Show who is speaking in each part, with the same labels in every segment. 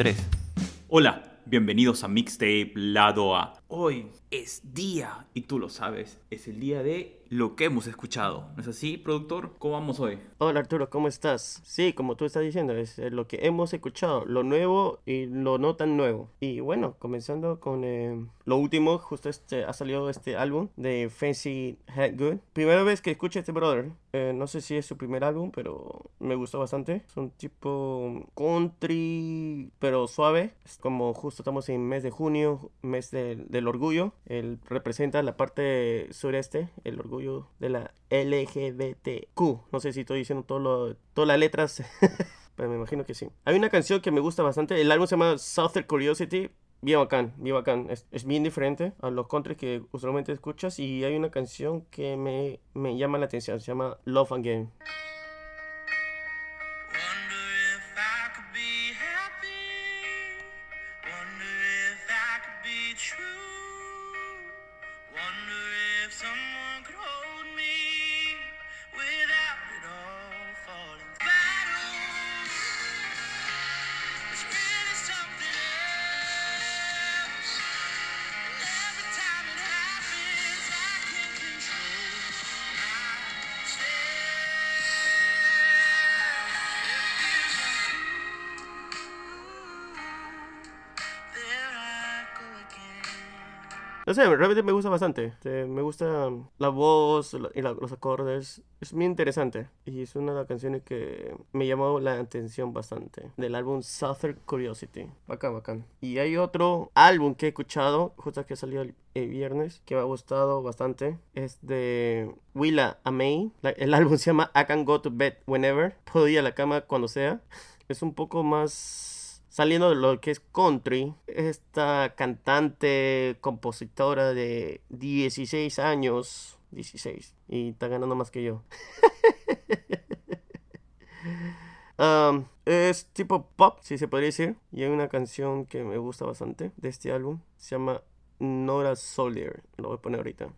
Speaker 1: 3. Hola, bienvenidos a Mixtape Lado A. Hoy es día, y tú lo sabes, es el día de lo que hemos escuchado. ¿No es así, productor? ¿Cómo vamos hoy?
Speaker 2: Hola Arturo, ¿cómo estás? Sí, como tú estás diciendo, es eh, lo que hemos escuchado, lo nuevo y lo no tan nuevo. Y bueno, comenzando con eh, lo último, justo este ha salido este álbum de Fancy Head Good. Primera vez que escucho a este brother, eh, no sé si es su primer álbum, pero me gustó bastante. Es un tipo country, pero suave. Es como justo estamos en mes de junio, mes del orgullo. Él representa la parte sureste, el orgullo de la LGBTQ. No sé si estoy diciendo todas las letras, pero me imagino que sí. Hay una canción que me gusta bastante. El álbum se llama Southern Curiosity. Bien bacán, bien bacán. Es, es, bien diferente a los country que usualmente escuchas. Y hay una canción que me, me llama la atención. Se llama Love Again. No sé, realmente me gusta bastante. Este, me gusta la voz y los acordes. Es muy interesante. Y es una de las canciones que me llamó la atención bastante. Del álbum Southern Curiosity. Bacán, bacán. Y hay otro álbum que he escuchado, justo que salió el, viernes, que me ha gustado bastante. Es de Willa Amey. El álbum se llama I Can Go to Bed Whenever. Puedo ir a la cama cuando sea. Es un poco más saliendo de lo que es country, esta cantante, compositora de 16 años, 16, y está ganando más que yo. Es tipo pop, si se podría decir, y hay una canción que me gusta bastante de este álbum, se llama Nora Solier, lo voy a poner ahorita.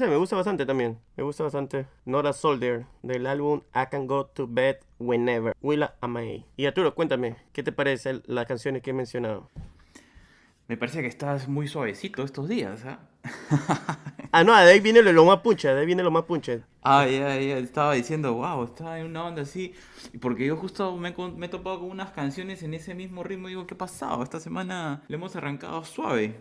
Speaker 2: Sé, me gusta bastante también. Me gusta bastante. Nora Soldier, del álbum I Can Go to Bed Whenever. Willa Amay. Y Arturo, cuéntame, ¿qué te parece las canciones que he mencionado?
Speaker 1: Me parece que estás muy suavecito estos días, ¿ah?
Speaker 2: ah, no, de ahí viene lo, más puncha, de ahí viene lo más puncha.
Speaker 1: Ah, ya, ya, estaba diciendo, wow, está en una onda así. Porque yo justo me, me, he topado con unas canciones en ese mismo ritmo y digo, ¿qué ha pasado? Esta semana le hemos arrancado suave.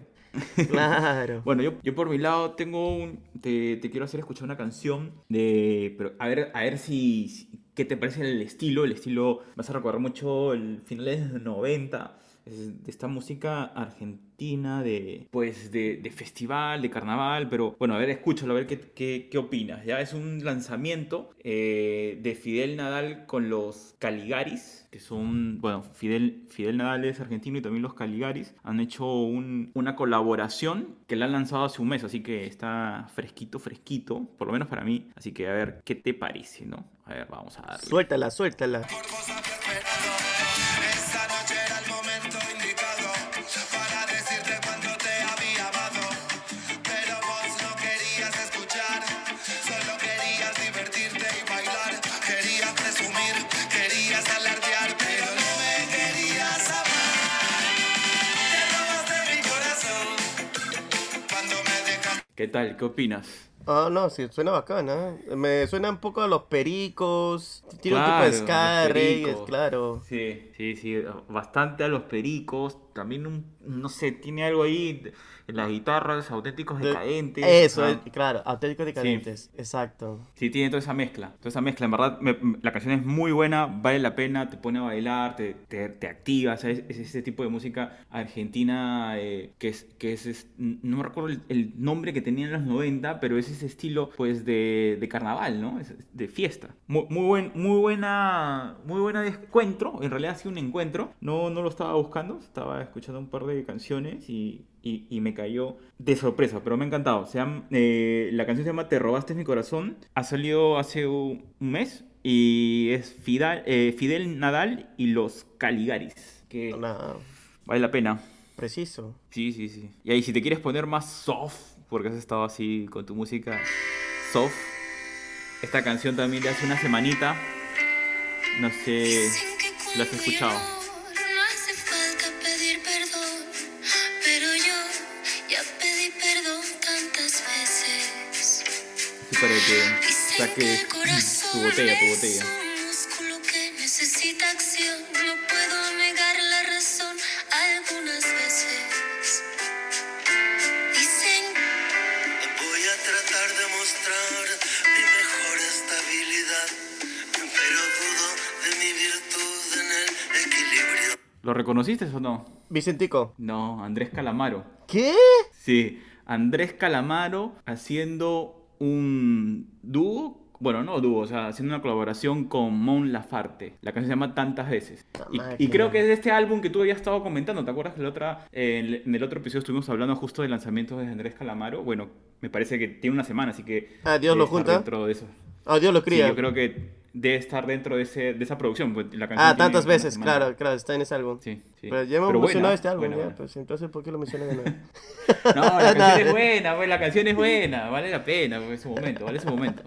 Speaker 2: Claro.
Speaker 1: bueno, yo, yo por mi lado tengo un. Te, te, quiero hacer escuchar una canción de. Pero a ver, a ver si. ¿Qué te parece el estilo? El estilo. Vas a recordar mucho el finales de los 90 de esta música argentina de pues de, festival, de carnaval, pero bueno, a ver, escúchalo, a ver qué, qué, opinas. Ya es un lanzamiento eh, de Fidel Nadal con los Caligaris, que son, bueno, Fidel, Fidel Nadal es argentino y también los Caligaris han hecho una colaboración que la han lanzado hace un mes, así que está fresquito, fresquito, por lo menos para mí. Así que a ver qué te parece, ¿no? A ver, vamos a darle.
Speaker 2: Suéltala, suéltala.
Speaker 1: ¿Qué tal? ¿Qué opinas?
Speaker 2: Ah, no, sí, suena bacana. Me suena un poco a los pericos. Tiene un tipo de ska, claro.
Speaker 1: Sí, sí, sí, bastante a los pericos. También un, no sé, tiene algo ahí en las guitarras, auténticos
Speaker 2: De-
Speaker 1: decadentes.
Speaker 2: Eso,
Speaker 1: ajá.
Speaker 2: es, claro, auténticos decadentes. Exacto.
Speaker 1: Sí, tiene toda esa mezcla. Toda esa mezcla, en verdad, me- me- la canción es muy buena, vale la pena, te pone a bailar, te, te, te activa. ¿sabes? Es ese tipo de música argentina eh, que es, que es, es- no me recuerdo el, el nombre que tenía en los 90, pero es ese estilo, pues, de, de carnaval, ¿no? Es de fiesta. Muy, muy, buen, muy buena, muy buena de encuentro. En realidad ha sido un encuentro. No, no lo estaba buscando, estaba escuchando un par de canciones y, y, y me cayó de sorpresa, pero me ha encantado. Se llama- eh, la canción se llama Te robaste mi corazón. Ha salido hace un mes y es Fidel, eh, Fidel Nadal y los Caligaris. Que
Speaker 2: Nada,
Speaker 1: vale la pena.
Speaker 2: preciso.
Speaker 1: Sí, sí, sí. Y ahí, si te quieres poner más soft, porque has estado así con tu música soft, esta canción también de hace una semanita. No sé la has escuchado.
Speaker 3: De mi virtud en el equilibrio.
Speaker 1: ¿Lo reconociste o no?
Speaker 2: Vicentico.
Speaker 1: No, Andrés Calamaro.
Speaker 2: ¿Qué?
Speaker 1: Sí, Andrés Calamaro haciendo un dúo, bueno, no dúo, o sea, haciendo una colaboración con Mon Lafarte. La canción se llama Tantas veces.
Speaker 2: La
Speaker 1: Y, creo que es de este álbum que tú habías estado comentando, ¿te acuerdas que la otra, eh, en el- otro episodio estuvimos hablando justo del lanzamiento de Andrés Calamaro? Bueno, me parece que tiene una semana, así que...
Speaker 2: Ah, Dios
Speaker 1: debe
Speaker 2: lo junta.
Speaker 1: Dentro de eso.
Speaker 2: Ah, lo
Speaker 1: Sí,
Speaker 2: cría.
Speaker 1: yo creo que debe estar dentro de, ese, de esa producción. pues, la canción
Speaker 2: Ah, tantas veces, claro, claro, está en ese álbum.
Speaker 1: Sí, sí.
Speaker 2: Pero ya hemos mencionado este álbum,
Speaker 1: buena,
Speaker 2: ya,
Speaker 1: buena.
Speaker 2: pues entonces ¿por qué lo mencionas de nuevo?
Speaker 1: No, la canción es buena, pues, la canción es buena, vale la pena, pues, su momento, vale su momento.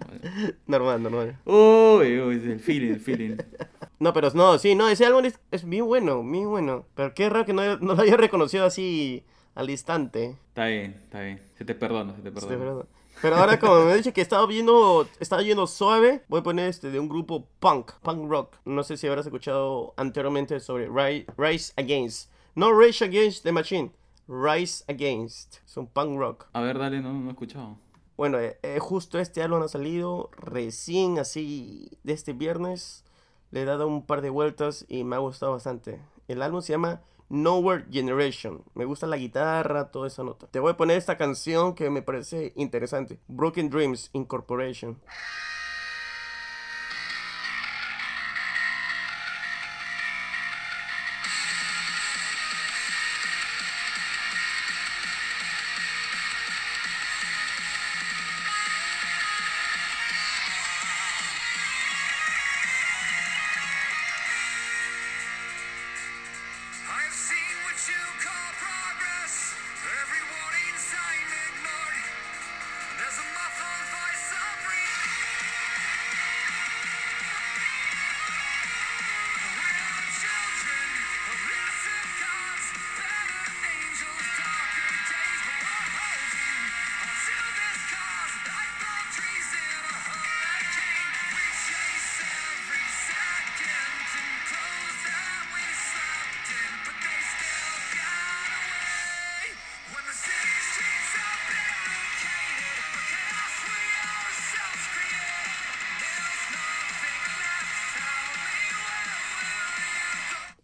Speaker 2: normal, normal.
Speaker 1: Uy, uy, el feeling, el feeling.
Speaker 2: No, pero no, sí, no, ese álbum es, es bien bueno, bien bueno. Pero qué raro que no, no lo haya reconocido así al instante.
Speaker 1: Está bien, está bien. Se te perdona, se te
Speaker 2: Sí,
Speaker 1: perdona.
Speaker 2: Pero ahora como me he dicho que estaba viendo, estaba yendo suave, voy a poner este de un grupo punk, punk rock. No sé si habrás escuchado anteriormente sobre Ri- Rise Against. No Rage Against the Machine, Rise Against. Es un punk rock.
Speaker 1: A ver, dale, no, no he escuchado.
Speaker 2: Bueno, eh, eh, justo este álbum ha salido recién así de este viernes. Le he dado un par de vueltas y me ha gustado bastante. El álbum se llama Nowhere Generation. Me gusta la guitarra, toda esa nota. Te voy a poner esta canción que me parece interesante. Broken Dreams Incorporation.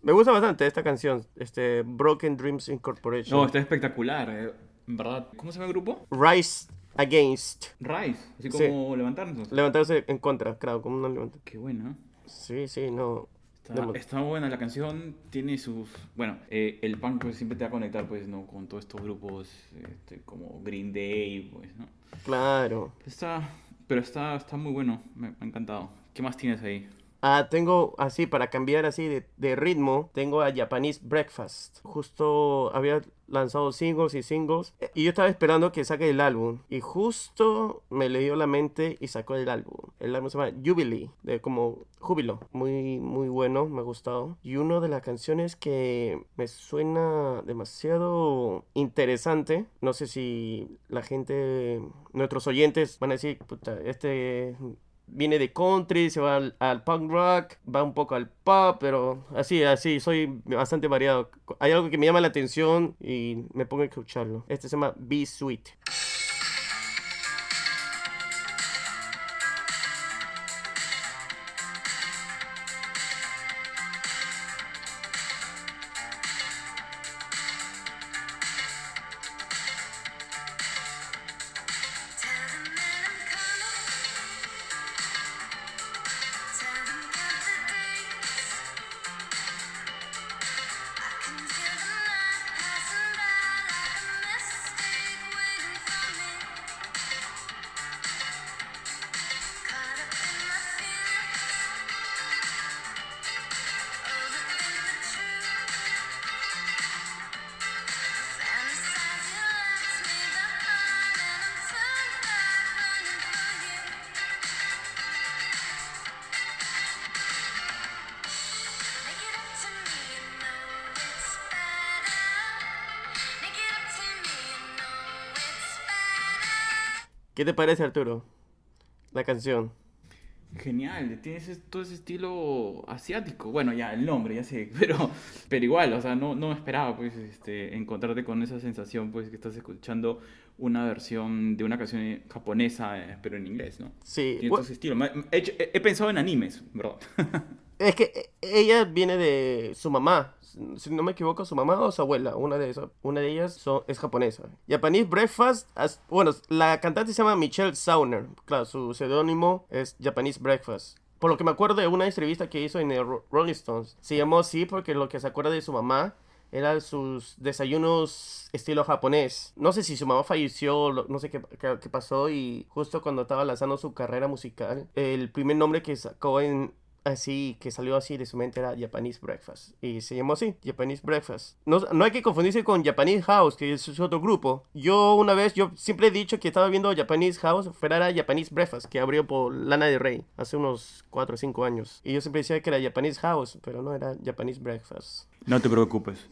Speaker 3: Me
Speaker 2: gusta bastante esta canción, este Broken Dreams Incorporation.
Speaker 1: No, está espectacular, eh, verdad. ¿Cómo se llama el grupo?
Speaker 2: Rise Against.
Speaker 1: Rise, así
Speaker 2: Sí.
Speaker 1: como levantarnos.
Speaker 2: Levantarse en contra, claro, como una levanta.
Speaker 1: Qué buena.
Speaker 2: Sí, sí, no.
Speaker 1: Está, está buena la canción, tiene sus... Bueno, eh, el punk pues, siempre te va a conectar pues, ¿no? con todos estos grupos este, como Green Day, pues, ¿no?
Speaker 2: Claro.
Speaker 1: Está, pero está, está muy bueno, me, me ha encantado. ¿Qué más tienes ahí?
Speaker 2: Ah, tengo así, para cambiar así de, ritmo, tengo a Japanese Breakfast. Justo había lanzado singles y singles. eh, Y yo estaba esperando que saque el álbum. Y justo me le dio la mente y sacó el álbum. El álbum se llama Jubilee, de como júbilo. Muy, muy bueno, me ha gustado. Y una de las canciones que me suena demasiado interesante. No sé si la gente, nuestros oyentes van a decir, puta, este viene de country, se va al, al punk rock, va un poco al pop, pero así, así, soy bastante variado. Hay algo que me llama la atención y me pongo a escucharlo. Este se llama Be Sweet. ¿Qué te parece, Arturo? La canción.
Speaker 1: Genial, tienes es- todo ese estilo asiático. Bueno, ya el nombre, ya sé, pero, pero igual, o sea, no, no esperaba pues este, encontrarte con esa sensación pues que estás escuchando una versión de una canción japonesa, eh, pero en inglés, ¿no?
Speaker 2: Sí,
Speaker 1: Tiene todo ese estilo. He, he- he pensado en animes, bro.
Speaker 2: Es que eh, ella viene de su mamá. Si no me equivoco, su mamá o su abuela. Una de esas. Una de ellas son- es japonesa. Japanese Breakfast. as- bueno, la cantante se llama Michelle Sauner. Claro, su seudónimo es Japanese Breakfast. Por lo que me acuerdo de una entrevista que hizo en el Ro- Rolling Stones. Se llamó así porque lo que se acuerda de su mamá eran sus desayunos estilo japonés. No sé si su mamá falleció, no sé qué, qué- qué pasó y justo cuando estaba lanzando su carrera musical, el primer nombre que sacó en así que salió así de su mente era Japanese Breakfast. Y se llamó así Japanese Breakfast. No, no hay que confundirse con Japanese House que es otro grupo. Yo una vez yo siempre he dicho que estaba viendo Japanese House fuera era Japanese Breakfast que abrió por Lana del Rey hace unos 4 o 5 años. Y yo siempre decía que era Japanese House pero no era Japanese Breakfast
Speaker 1: No te preocupes,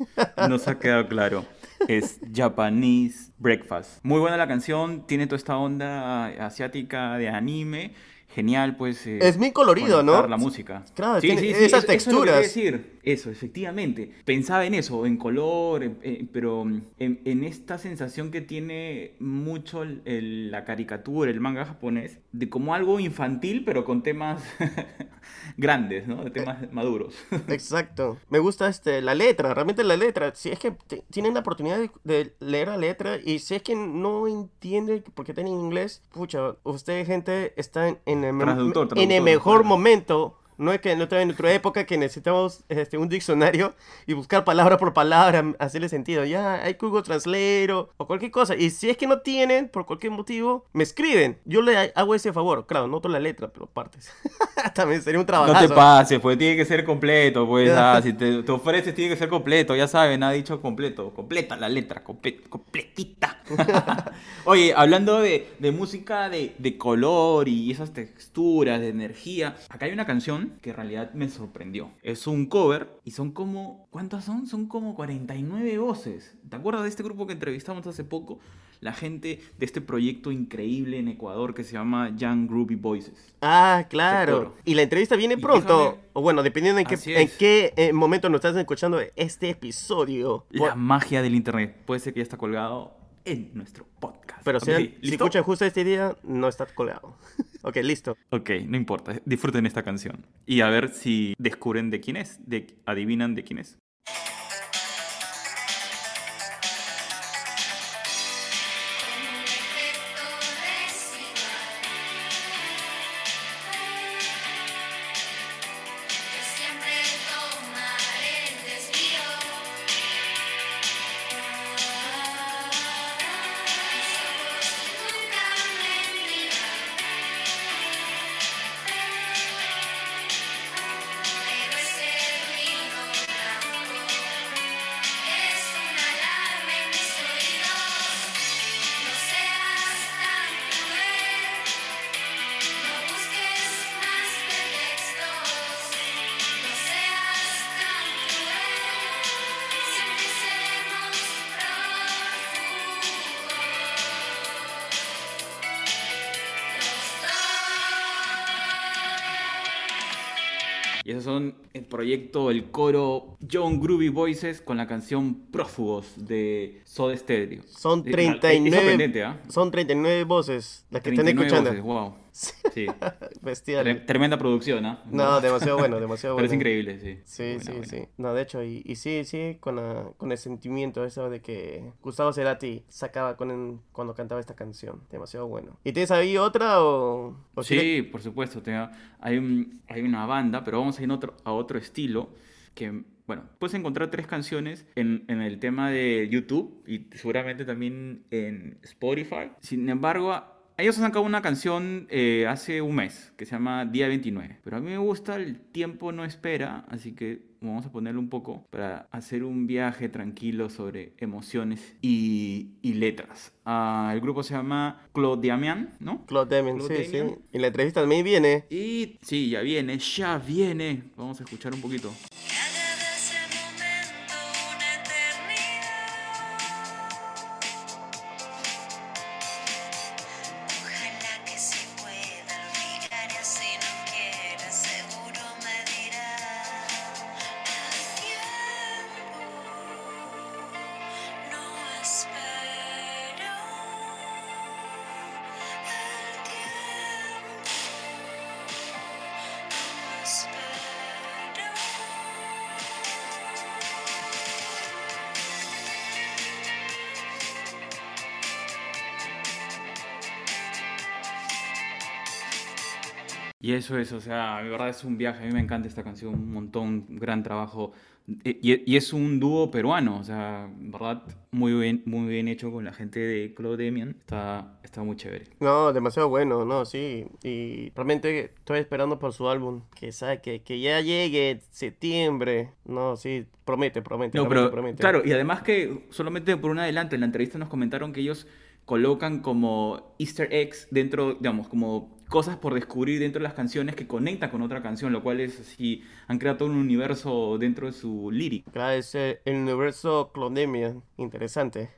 Speaker 1: nos ha quedado claro. Es Japanese Breakfast. Muy buena la canción, tiene toda esta onda asiática de anime. Genial, pues. eh,
Speaker 2: Es muy colorido, ¿no?
Speaker 1: la música.
Speaker 2: Claro,
Speaker 1: sí,
Speaker 2: tiene
Speaker 1: sí, sí,
Speaker 2: esas
Speaker 1: eso- eso es
Speaker 2: texturas.
Speaker 1: decir. Eso, efectivamente. Pensaba en eso, en color, pero en, en esta sensación que tiene mucho el- el- la caricatura, el manga japonés, de como algo infantil, pero con temas grandes, ¿no? De temas maduros.
Speaker 2: Exacto. Me gusta este, la letra, realmente la letra. Si es que tienen la oportunidad de, de leer la letra y si es que no entiende porque está en inglés, pucha, usted, gente, está en, en el, mem-
Speaker 1: Traductor,
Speaker 2: en el
Speaker 1: traductor,
Speaker 2: mejor momento. No es que no en nuestra época que necesitamos este, un diccionario y buscar palabra por palabra, hacerle sentido. Ya hay Google Translate o, o cualquier cosa. Y si es que no tienen, por cualquier motivo, me escriben. Yo le hago ese favor. Claro, no toda la letra, pero partes. También sería un
Speaker 1: No
Speaker 2: trabajo.
Speaker 1: te pases, pues tiene que ser completo, pues. ah, si te, te ofreces, tiene que ser completo, ya saben, ha dicho completo. Completa la letra, comple- completita. Oye, hablando de, de música de, de color y esas texturas, de energía, acá hay una canción que en realidad me sorprendió. Es un cover y son como. ¿Cuántas son? Son como 49 voces. ¿Te acuerdas de este grupo que entrevistamos hace poco? La gente de este proyecto increíble en Ecuador que se llama Young Groovy Voices.
Speaker 2: Ah, claro. Y la entrevista viene pronto.
Speaker 1: déjame-
Speaker 2: O bueno, dependiendo en qué, en qué eh, momento nos estás escuchando este episodio.
Speaker 1: La magia del internet. Puede ser que ya está colgado en nuestro podcast.
Speaker 2: Pero si,
Speaker 1: Ok,
Speaker 2: si escuchan justo este día, no está colgado. ok, listo.
Speaker 1: Ok, no importa. Disfruten esta canción. Y a ver si descubren de quién es. De, adivinan de quién es. Son el proyecto, el coro John Groovy Voices con la canción Prófugos de Soda Stereo.
Speaker 2: Son
Speaker 1: Eh, Es
Speaker 2: 39,
Speaker 1: sorprendente, ¿ah?
Speaker 2: son 39 voces las que están
Speaker 1: 39
Speaker 2: escuchando.
Speaker 1: voces, wow. Sí.
Speaker 2: Bestial.
Speaker 1: Tre- Tremenda producción, ¿ah?
Speaker 2: No, demasiado bueno, demasiado
Speaker 1: Pero
Speaker 2: bueno.
Speaker 1: es increíble, sí.
Speaker 2: Sí,
Speaker 1: Buena,
Speaker 2: sí,
Speaker 1: buena.
Speaker 2: sí. No, de hecho, y, y sí, sí, con, la, con el sentimiento eso de que Gustavo Cerati sacaba con el- cuando cantaba esta canción. Demasiado bueno. ¿Y tienes ahí otra o...? o si le-
Speaker 1: Sí, por supuesto. tenga- hay, un- hay una banda, pero vamos a ir a otro, a otro estilo que, bueno, puedes encontrar tres canciones en, en el tema de YouTube y seguramente también en Spotify. Sin embargo, ellos han sacado una canción eh, hace un mes que se llama Día 29. Pero a mí me gusta El tiempo no espera, así que vamos a ponerlo un poco para hacer un viaje tranquilo sobre emociones y, y letras. Ah, el grupo se llama Claude Damian, ¿no?
Speaker 2: Claude
Speaker 1: Claude
Speaker 2: sí, sí.
Speaker 1: Damian.
Speaker 2: Y la entrevista también viene.
Speaker 1: Y sí, ya viene, ya viene. Vamos a escuchar un poquito. Eso es, o sea, de verdad es un viaje. A mí me encanta esta canción, un montón, un gran trabajo. Y, y- es un dúo peruano, o sea, verdad, muy bien, muy bien hecho con la gente de Claude Demian. Está, está muy chévere.
Speaker 2: No, demasiado bueno, no, sí. Y realmente estoy esperando por su álbum. Que sabe que, que ya llegue septiembre. No, sí, promete, promete,
Speaker 1: No,
Speaker 2: promete,
Speaker 1: pero
Speaker 2: promete.
Speaker 1: claro, y además que solamente por un adelanto, en la entrevista nos comentaron que ellos colocan como easter eggs dentro, digamos, como cosas por descubrir dentro de las canciones que conectan con otra canción, lo cual es así, han creado todo un universo dentro de su lyric.
Speaker 2: Claro, es eh, el universo Clonemian. Interesante.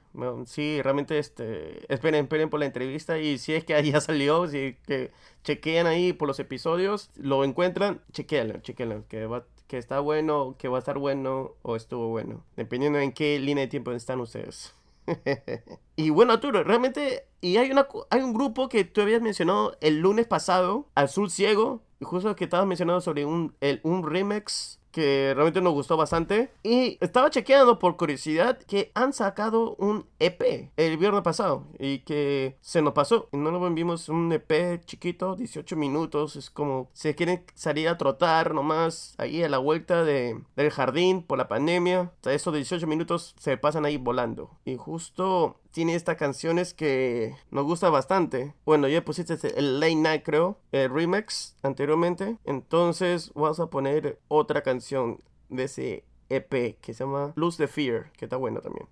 Speaker 2: Sí, realmente, este, esperen, esperen por la entrevista y si es que ya salió, si que chequean ahí por los episodios, lo encuentran, chequealo, chequealo, que va, que está bueno, que va a estar bueno o estuvo bueno, dependiendo en qué línea de tiempo están ustedes. y bueno, Arturo, realmente, y hay una, hay un grupo que tú habías mencionado el lunes pasado, Azul Ciego, y justo que estabas mencionando sobre un, el, un remix que realmente nos gustó bastante. Y estaba chequeando por curiosidad que han sacado un EP el viernes pasado y que se nos pasó. Y no lo vimos un EP chiquito, 18 minutos. Es como se quieren salir a trotar nomás ahí a la vuelta de, del jardín por la pandemia. O sea, esos 18 minutos se pasan ahí volando. Y justo tiene estas canciones que nos gusta bastante. Bueno, ya pusiste el Late Night, creo, el remix anteriormente. Entonces vamos a poner otra canción de ese EP que se llama Lose the Fear, que está bueno también.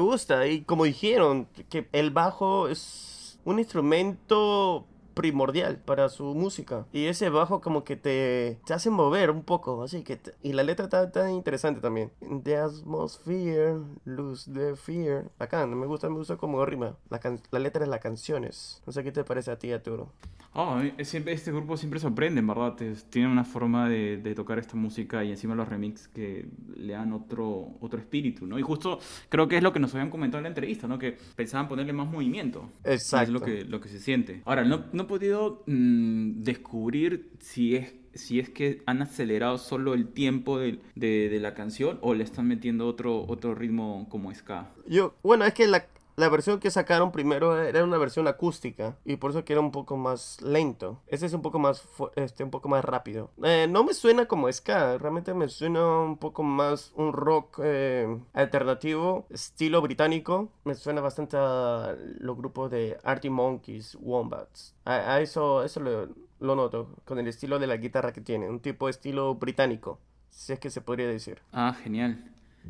Speaker 2: Gusta, y como dijeron, que el bajo es un instrumento primordial para su música. Y ese bajo como que te, te hace mover un poco, así que... y la letra está, está interesante también. The atmosphere, lose the fear. Acá, me gusta, me gusta como rima. La, can- la letra de las canciones. No sé qué te parece a ti, Arturo.
Speaker 1: Oh, mí siempre, este grupo siempre sorprende, en verdad. Tienen una forma de, de tocar esta música y encima los remix que le dan otro, otro espíritu, ¿no? Y justo creo que es lo que nos habían comentado en la entrevista, ¿no? Que pensaban ponerle más movimiento.
Speaker 2: Exacto.
Speaker 1: Es lo que, lo que se siente. Ahora, no, no he podido mm, descubrir si es, si es que han acelerado solo el tiempo del- de, de la canción o le están metiendo otro, otro ritmo como ska.
Speaker 2: Yo, bueno, es que la, la versión que sacaron primero era una versión acústica y por eso que era un poco más lento. Este es un poco más este un poco más rápido. Eh, no me suena como ska, realmente me suena un poco más un rock eh, alternativo, estilo británico. Me suena bastante a los grupos de Arctic Monkeys, Wombats. A, a eso eso lo, lo noto con el estilo de la guitarra que tiene, un tipo de estilo británico, si es que se podría decir.
Speaker 1: Ah, genial.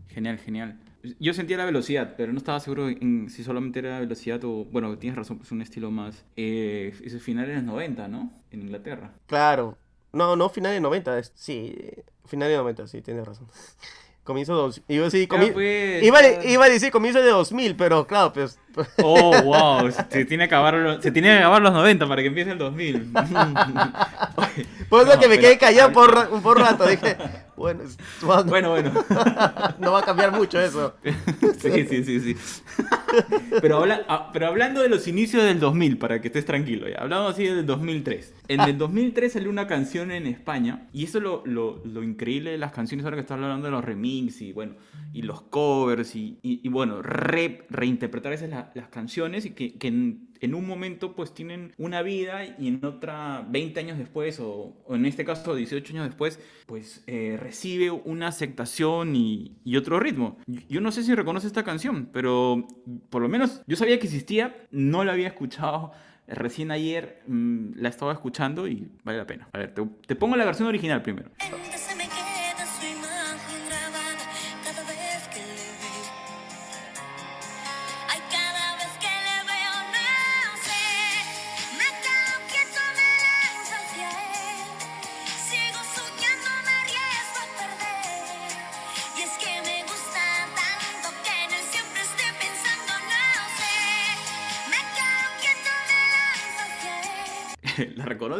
Speaker 1: Genial, genial. Yo sentía la velocidad, pero no estaba seguro en si solamente era velocidad o... Bueno, tienes razón, es un estilo más... Eh, es el final de los 90, ¿no? En Inglaterra.
Speaker 2: Claro. No, no, final de 90. es- Sí, final de 90, sí, tienes razón. Comienzo dos. Iba a decir,
Speaker 1: Ya,
Speaker 2: comi-
Speaker 1: pues,
Speaker 2: iba,
Speaker 1: ya.
Speaker 2: iba a decir comienzo de 2000, pero claro, pues.
Speaker 1: Oh, wow. Se tiene que acabar, se tiene que acabar los 90 para que empiece el 2000.
Speaker 2: Por eso
Speaker 1: No,
Speaker 2: que me
Speaker 1: pero-
Speaker 2: quedé callado por, por rato. Dije, bueno,
Speaker 1: Bueno, bueno.
Speaker 2: no va a cambiar mucho eso.
Speaker 1: Sí, sí, sí, sí. Pero, habla- ah, pero hablando de los inicios del 2000, para que estés tranquilo, ya. Hablamos así del 2003. En el 2003 salió una canción en España, y eso es lo, lo, lo increíble de las canciones, ahora que estás hablando de los remix y bueno, y los covers, y, y- y, bueno, re- reinterpretar esas la- las canciones y que, que en, un momento pues tienen una vida y en otra 20 años después, o, o en este caso 18 años después, pues eh, recibe una aceptación y, y otro ritmo. Yo- no sé si reconoce esta canción, pero por lo menos yo sabía que existía, no la había escuchado. Recién ayer mm, la estaba escuchando y vale la pena. A ver, te, te pongo la versión original primero.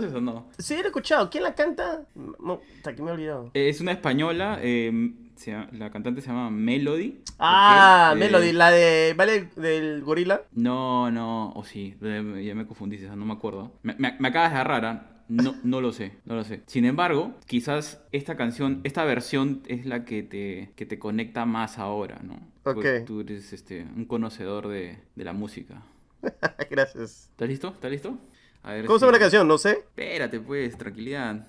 Speaker 4: Él.
Speaker 1: ¿La reconoces o no?
Speaker 2: Sí, lo he escuchado. ¿Quién la canta? No, hasta que me he olvidado.
Speaker 1: Eh, Es una española, eh, se llama- la cantante se llama Melody.
Speaker 2: Ah,
Speaker 1: ¿ok? Eh,
Speaker 2: Melody, la de. ¿Vale? Del gorila.
Speaker 1: No, no, o sí, eh, ya me confundiste, no me acuerdo. Me, me- me acabas de agarrar, ¿ah? no, no lo sé, no lo sé. Sin embargo, quizás esta canción, esta versión es la que te, que te conecta más ahora, ¿no? Porque
Speaker 2: Ok.
Speaker 1: Tú eres este, un conocedor de, de la música.
Speaker 2: Gracias.
Speaker 1: ¿Estás listo? ¿Estás listo? A ver
Speaker 2: ¿Cómo se
Speaker 1: si-
Speaker 2: llama la canción? No sé.
Speaker 1: Espérate, pues, tranquilidad.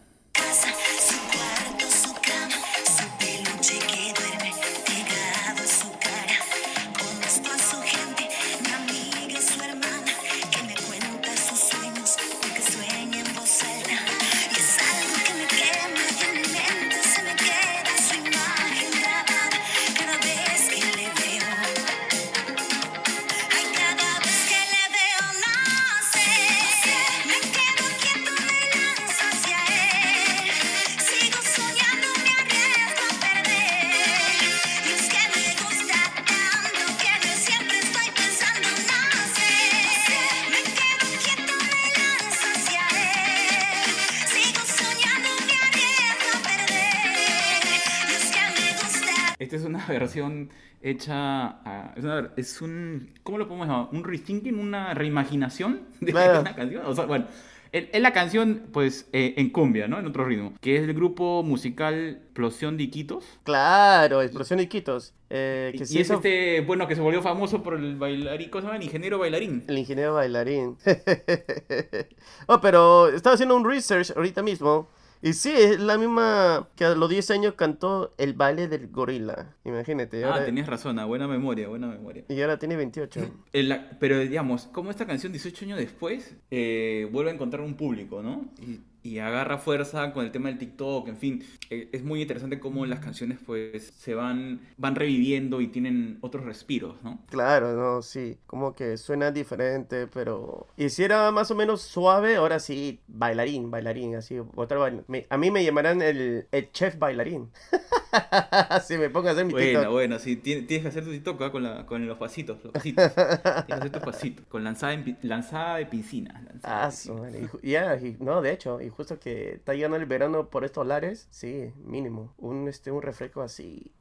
Speaker 1: Una versión hecha. a- es, una- es un. ¿Cómo lo podemos llamar? ¿Un rethinking? ¿Una reimaginación de una canción? O sea, bueno. Es la canción, pues, eh, en cumbia, ¿no? En otro ritmo. Que es el grupo musical Explosión de Iquitos.
Speaker 2: Claro, Explosión y Quitos. Eh, que
Speaker 1: y
Speaker 2: sí,
Speaker 1: es
Speaker 2: eso-
Speaker 1: este, bueno, que se volvió famoso por el bailarín, ¿cómo se llama? El ingeniero bailarín.
Speaker 2: El ingeniero bailarín. oh, pero estaba haciendo un research ahorita mismo. Y sí, es la misma que a los 10 años cantó el baile del gorila. Imagínate.
Speaker 1: Ah,
Speaker 2: ahora-
Speaker 1: tenías razón, ah, buena memoria, buena memoria.
Speaker 2: Y ahora tiene 28.
Speaker 1: El- la- pero digamos, como esta canción 18 años después eh, vuelve a encontrar un público, ¿no? Y, y agarra fuerza con el tema del TikTok, en fin. Eh, es muy interesante cómo las canciones pues se van, van reviviendo y tienen otros respiros, ¿no?
Speaker 2: Claro, no, sí. Como que suena diferente, pero. Y si era más o menos suave, ahora sí, bailarín, bailarín, así. Otra bail- A mí me llamarán el, el chef bailarín. si me pongo a hacer mi
Speaker 1: Bueno,
Speaker 2: TikTok.
Speaker 1: bueno, sí, tienes, que hacer tu TikTok ¿ah? con, la, con los pasitos, los pasitos. tienes que hacer tus pasitos, con lanzada, en lanzada de piscina. lanzada de
Speaker 2: Ah,
Speaker 1: piscina.
Speaker 2: su madre, y ya, y- no, de hecho, y justo que está llegando el verano por estos lares, sí, mínimo, un, este, un refresco así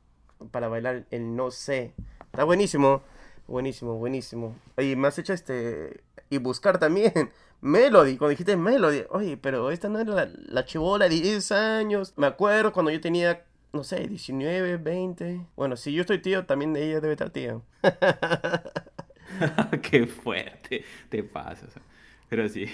Speaker 2: para bailar el no sé. Está buenísimo, buenísimo, buenísimo. Y me has hecho este, y buscar también Melody, cuando dijiste Melody, oye, pero esta no era la, la chibola de 10 años. Me acuerdo cuando yo tenía, no sé, 19, 20. Bueno, si yo estoy tío, también ella debe estar tía.
Speaker 1: Qué fuerte, te pasas. Pero sí.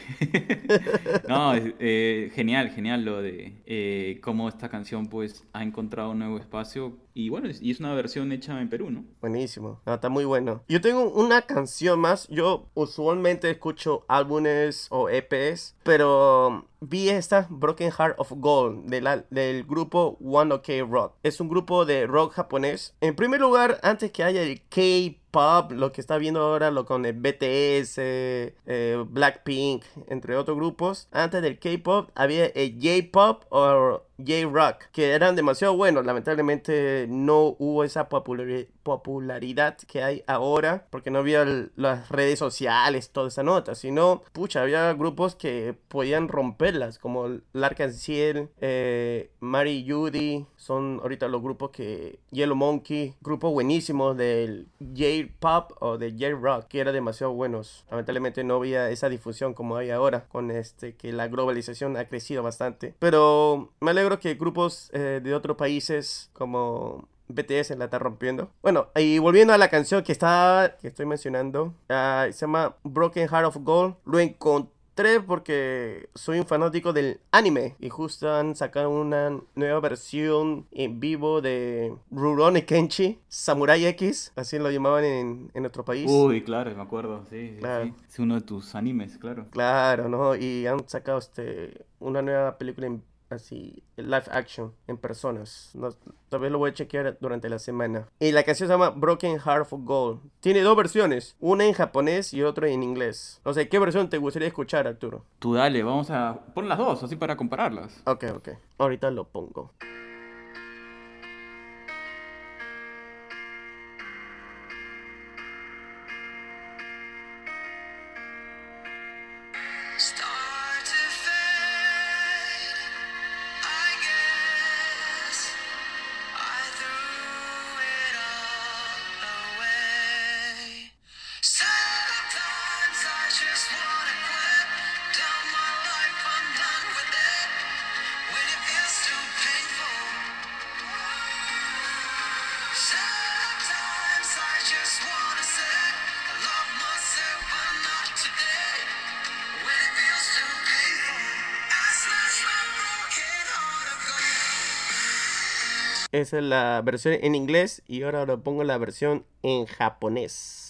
Speaker 1: no, eh, genial, genial lo de eh, cómo esta canción pues ha encontrado un nuevo espacio y bueno, y es una versión hecha en Perú, ¿no?
Speaker 2: Buenísimo. No, está muy bueno. Yo tengo una canción más. Yo usualmente escucho álbumes o EPs, pero vi esta Broken Heart of Gold de la- del grupo One OK Rock. Es un grupo de rock japonés. En primer lugar, antes que haya el K-pop, lo que está viendo ahora lo con el BTS, eh, Blackpink, entre otros grupos, antes del K-pop había el J-pop o J-Rock, que eran demasiado buenos. Lamentablemente no hubo esa populari- popularidad que hay ahora, porque no había las redes sociales, toda esa nota, sino, pucha, había grupos que podían romperlas, como L'Arc-en-Ciel, eh, Mary Judy, son ahorita los grupos que, Yellow Monkey, grupos buenísimos del J-Pop o de J-Rock, que eran demasiado buenos. Lamentablemente no había esa difusión como hay ahora, con este, que la globalización ha crecido bastante. Pero me alegro que grupos eh, de otros países como BTS la está rompiendo. Bueno, y volviendo a la canción que está que estoy mencionando, ah, se llama Broken Heart of Gold. Lo encontré porque soy un fanático del anime y justo han sacado una nueva versión en vivo de Rurouni Kenshi, Samurai X, así lo llamaban en, en nuestro país.
Speaker 1: Uy, claro, me acuerdo, sí, sí,
Speaker 2: Claro.
Speaker 1: sí. Es uno de tus animes, claro.
Speaker 2: Claro, ¿no? Y han sacado este una nueva película en así live action en personas. No, tal vez lo voy a chequear durante la semana. Y la canción se llama Broken Heart of Gold. Tiene dos versiones, una en japonés y otra en inglés. No sé, ¿qué versión te gustaría escuchar, Arturo?
Speaker 1: Tú dale, vamos a pon las dos, así para compararlas.
Speaker 2: Ok, ok. Ahorita lo pongo.
Speaker 3: Start
Speaker 2: Esa es la versión en inglés y ahora lo pongo la versión en japonés.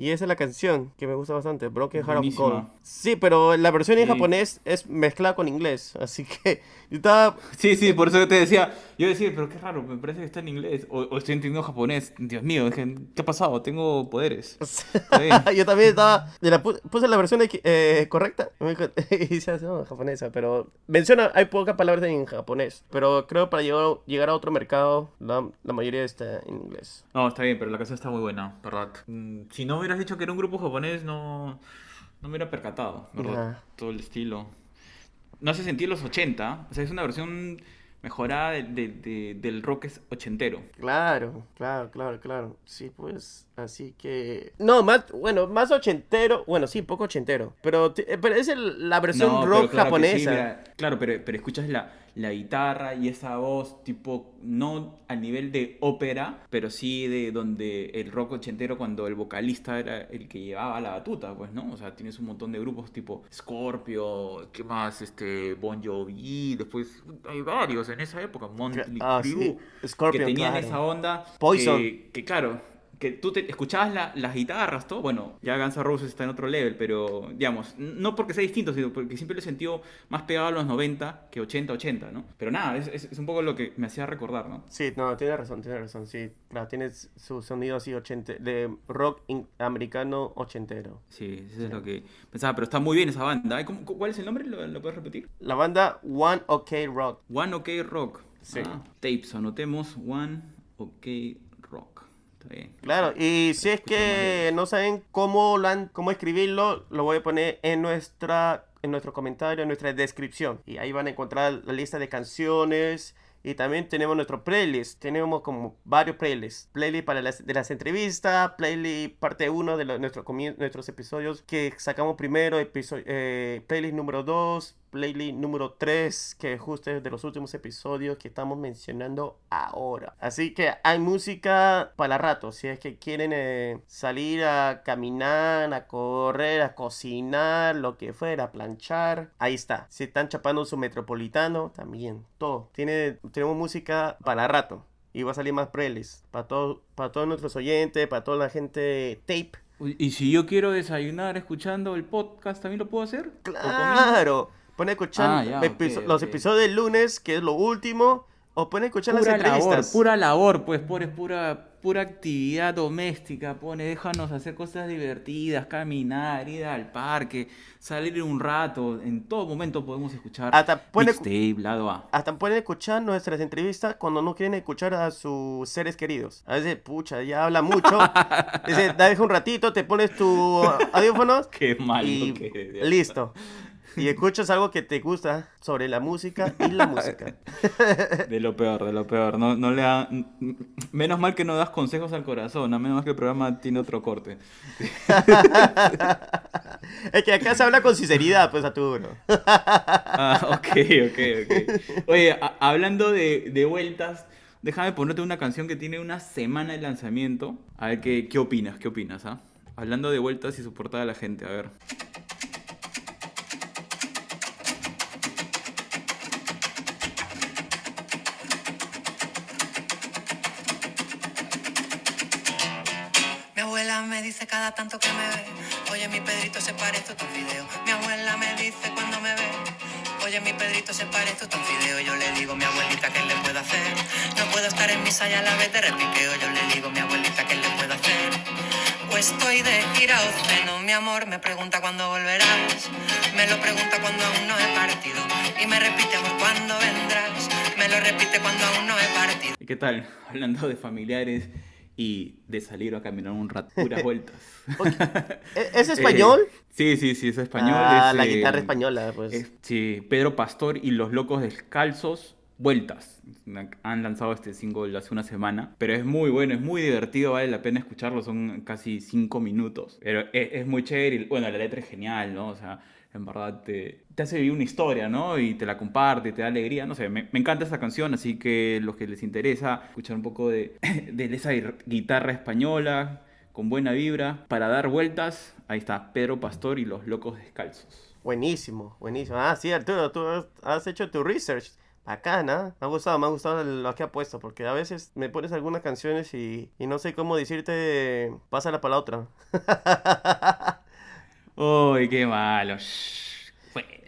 Speaker 2: Y esa es la canción que me gusta bastante, Broken Heart of. Sí, pero la versión en
Speaker 1: Sí.
Speaker 2: japonés es mezclada con inglés, así que yo estaba
Speaker 1: Sí, sí, por eso te decía. Yo decía, pero qué raro, me parece que está en inglés. O, o estoy entendiendo japonés. Dios mío, dije, ¿qué ha pasado? Tengo poderes.
Speaker 2: Yo también estaba. la pu- puse la versión eh, correcta. Y dice, no, japonesa. Pero menciona, hay pocas palabras en japonés. Pero creo para llegar, llegar a otro mercado, la, la mayoría está en inglés.
Speaker 1: No, está bien, pero la canción está muy buena, ¿verdad? Mm, Si no hubieras dicho que era un grupo japonés, no, no me hubiera percatado, ¿verdad? Todo el estilo. No hace sentir los 80, o sea, es una versión mejorada de- de- de- del rock es ochentero.
Speaker 2: Claro, claro, claro, claro. Sí, pues, así que... No, más, bueno, más ochentero. Bueno, sí, poco ochentero. Pero, eh, pero es el- la versión
Speaker 1: No, pero
Speaker 2: rock
Speaker 1: claro sí,
Speaker 2: japonesa.
Speaker 1: mira, claro, pero, pero escuchas la, la guitarra y esa voz, tipo, no a nivel de ópera, pero sí de donde el rock ochentero, cuando el vocalista era el que llevaba la batuta, pues, ¿no? O sea, tienes un montón de grupos tipo Scorpio, ¿qué más? Este, Bon Jovi, después hay varios en esa época, Motley
Speaker 2: Ah,
Speaker 1: Crue,
Speaker 2: sí, Scorpion,
Speaker 1: que tenían
Speaker 2: claro.
Speaker 1: esa onda.
Speaker 2: Poison.
Speaker 1: Que, que, claro, que tú te escuchabas la- las guitarras, todo. Bueno, ya Guns N' Roses está en otro level, pero digamos, no porque sea distinto, sino porque siempre lo he sentido más pegado a los 90 que 80-80, ¿no? Pero nada, es, es- es un poco lo que me hacía recordar, ¿no?
Speaker 2: Sí, no, tiene razón, tiene razón, sí. Claro, tiene su sonido así ochente, de rock americano ochentero.
Speaker 1: Sí, eso es lo que pensaba, pero está muy bien esa banda. ¿cómo- ¿Cuál es el nombre? ¿Lo, lo puedes repetir?
Speaker 2: La banda One OK Rock.
Speaker 1: One OK Rock.
Speaker 2: Sí.
Speaker 1: Ah, tapes, anotemos One OK Rock. Bien.
Speaker 2: Claro, y si es que no saben cómo, lo han- cómo escribirlo, lo voy a poner en nuestra en nuestro comentario, en nuestra descripción. Y ahí van a encontrar la lista de canciones. Y también tenemos nuestro playlist. Tenemos como varios playlists. Playlist para las, de las entrevistas, playlist parte 1 de lo- nuestro nuestros episodios que sacamos primero, episo- eh, playlist número 2, playlist número 3, que justo es de los últimos episodios que estamos mencionando ahora. Así que hay música para rato. Si es que quieren eh, salir a caminar, a correr, a cocinar, lo que fuera, a planchar, ahí está. Si están chapando su metropolitano, también. Todo. Tiene, tenemos música para rato. Y va a salir más playlists. Para, todo, para todos nuestros oyentes, para toda la gente tape.
Speaker 1: Y si yo quiero desayunar escuchando el podcast, ¿también lo puedo hacer?
Speaker 2: Claro. Pone a escuchar
Speaker 1: Ah, ya,
Speaker 2: episo-
Speaker 1: ok,
Speaker 2: los episodios del lunes, que es lo último. O pone a escuchar
Speaker 1: Pura
Speaker 2: las entrevistas.
Speaker 1: labor, pura labor, pues, por, es pura, pura actividad doméstica, pone, déjanos hacer cosas divertidas, caminar, ir al parque, salir un rato, en todo momento podemos escuchar
Speaker 2: Hasta
Speaker 1: mixtape, lado A.
Speaker 2: Hasta pueden escuchar nuestras entrevistas cuando no quieren escuchar a sus seres queridos. A veces, pucha, ya habla mucho. Dice, deja un ratito, te pones tu audífonos
Speaker 1: Qué malo
Speaker 2: y
Speaker 1: que
Speaker 2: listo. Y escuchas algo que te gusta sobre la música y la música.
Speaker 1: De lo peor, de lo peor. No, no le da- Menos mal que no das consejos al corazón, a menos mal que el programa tiene otro corte.
Speaker 2: es que acá se habla con sinceridad, pues, Arturo.
Speaker 1: Ah, ok, ok, ok. Oye, hablando de, de vueltas, déjame ponerte una canción que tiene una semana de lanzamiento. A ver qué, qué opinas, qué opinas, ¿ah? Hablando de vueltas y soportar a la gente, a ver.
Speaker 5: Dice cada tanto que me ve, oye mi Pedrito se parece a tu fideo. Mi abuela me dice cuando me ve, oye mi Pedrito se parece a tu fideo. Yo le digo mi abuelita qué le puedo hacer, no puedo estar en misa y a la vez de repiqueo. Yo le digo mi abuelita qué le puedo hacer. O estoy de gira o ceno, mi amor me pregunta cuándo volverás, me lo pregunta cuando aún no he partido y me repite amor cuándo vendrás, me lo repite cuando aún no he partido.
Speaker 1: ¿Y qué tal? Hablando de familiares y de salir a caminar un rato, puras vueltas.
Speaker 2: ¿E- ¿Es español?
Speaker 1: Eh, sí, sí, sí, es español.
Speaker 2: ah,
Speaker 1: es,
Speaker 2: la
Speaker 1: eh,
Speaker 2: guitarra española, pues.
Speaker 1: es- sí, Pedro Pastor y los Locos Descalzos, Vueltas. Han lanzado este single hace una semana, pero es muy bueno, es muy divertido, vale la pena escucharlo, son casi cinco minutos. Pero es, es muy chévere, y, bueno, la letra es genial, ¿no? O sea, en verdad te, te hace vivir una historia, ¿no? Y te la comparte, te da alegría, no sé, me, encanta esta canción, así que los que les interesa escuchar un poco de, de esa guitarra española, con buena vibra, para dar vueltas, ahí está, Pedro Pastor y los Locos Descalzos.
Speaker 2: Buenísimo, buenísimo. Ah, sí, Arturo, tú has- hecho tu research. Bacana, me ha gustado, me ha gustado lo que ha puesto, porque a veces me pones algunas canciones y, y no sé cómo decirte, pásala para la otra.
Speaker 1: Uy, qué malo.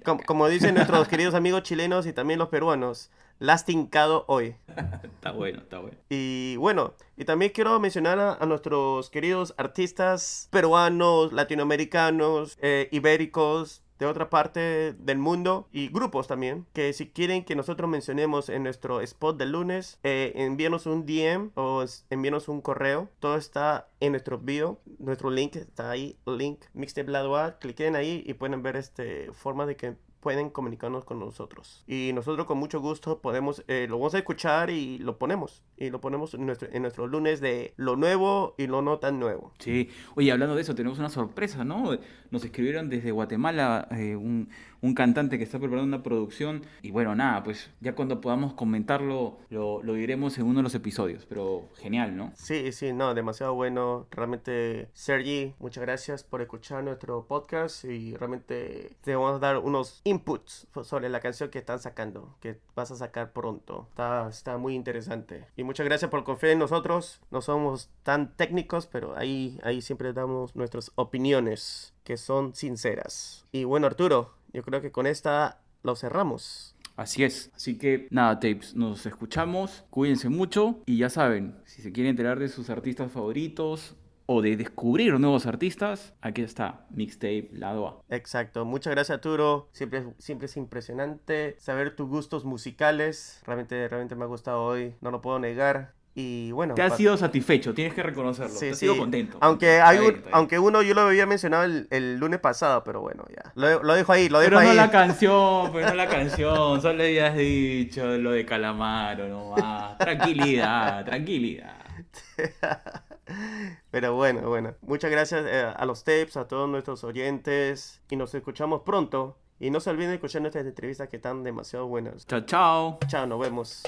Speaker 2: Como, como dicen nuestros queridos amigos chilenos y también los peruanos, las tincado hoy.
Speaker 1: Está bueno, está bueno.
Speaker 2: Y bueno, y también quiero mencionar a, a nuestros queridos artistas peruanos, latinoamericanos, eh, ibéricos, de otra parte del mundo y grupos también, que si quieren que nosotros mencionemos en nuestro spot del lunes, eh, envíenos un DM o envíenos un correo. Todo está en nuestro bio, nuestro link está ahí, link mixtape lado cliquen ahí y pueden ver este forma de que pueden comunicarnos con nosotros. Y nosotros con mucho gusto podemos, eh, lo vamos a escuchar y lo ponemos. Y lo ponemos en nuestro, en nuestro lunes de lo nuevo y lo no tan nuevo.
Speaker 1: Sí, oye, hablando de eso, tenemos una sorpresa, ¿no? Nos escribieron desde Guatemala eh, un, un cantante que está preparando una producción y bueno, nada, pues ya cuando podamos comentarlo lo, lo diremos en uno de los episodios, pero genial, ¿no?
Speaker 2: Sí, sí, no, demasiado bueno. Realmente, Sergi, muchas gracias por escuchar nuestro podcast y realmente te vamos a dar unos inputs sobre la canción que están sacando, que vas a sacar pronto. Está, está muy interesante. Y muchas gracias por confiar en nosotros. No somos tan técnicos, pero ahí, ahí siempre damos nuestras opiniones, que son sinceras. Y bueno, Arturo, yo creo que con esta lo cerramos.
Speaker 1: Así es. Así que nada, tapes, nos escuchamos, cuídense mucho y ya saben, si se quieren enterar de sus artistas favoritos o de descubrir nuevos artistas, aquí está Mixtape Lado A.
Speaker 2: Exacto, muchas gracias Arturo, siempre, siempre es impresionante saber tus gustos musicales, realmente, realmente me ha gustado hoy, no lo puedo negar. Y bueno,
Speaker 1: Te has sido satisfecho, tienes que reconocerlo.
Speaker 2: Sí,
Speaker 1: te has
Speaker 2: sí.
Speaker 1: sido contento.
Speaker 2: Aunque, hay un-
Speaker 1: bien,
Speaker 2: aunque uno yo lo había mencionado el, el lunes pasado, pero bueno, ya. Lo, lo dejo ahí, lo dejo
Speaker 1: Pero no
Speaker 2: ahí.
Speaker 1: la canción, pero no la canción, solo habías dicho lo de Calamaro nomás. Tranquilidad, tranquilidad.
Speaker 2: Pero bueno, bueno. Muchas gracias eh, a los tapes, a todos nuestros oyentes. Y nos escuchamos pronto. Y no se olviden de escuchar nuestras entrevistas que están demasiado buenas.
Speaker 1: Chao, chao.
Speaker 2: Chao, nos vemos.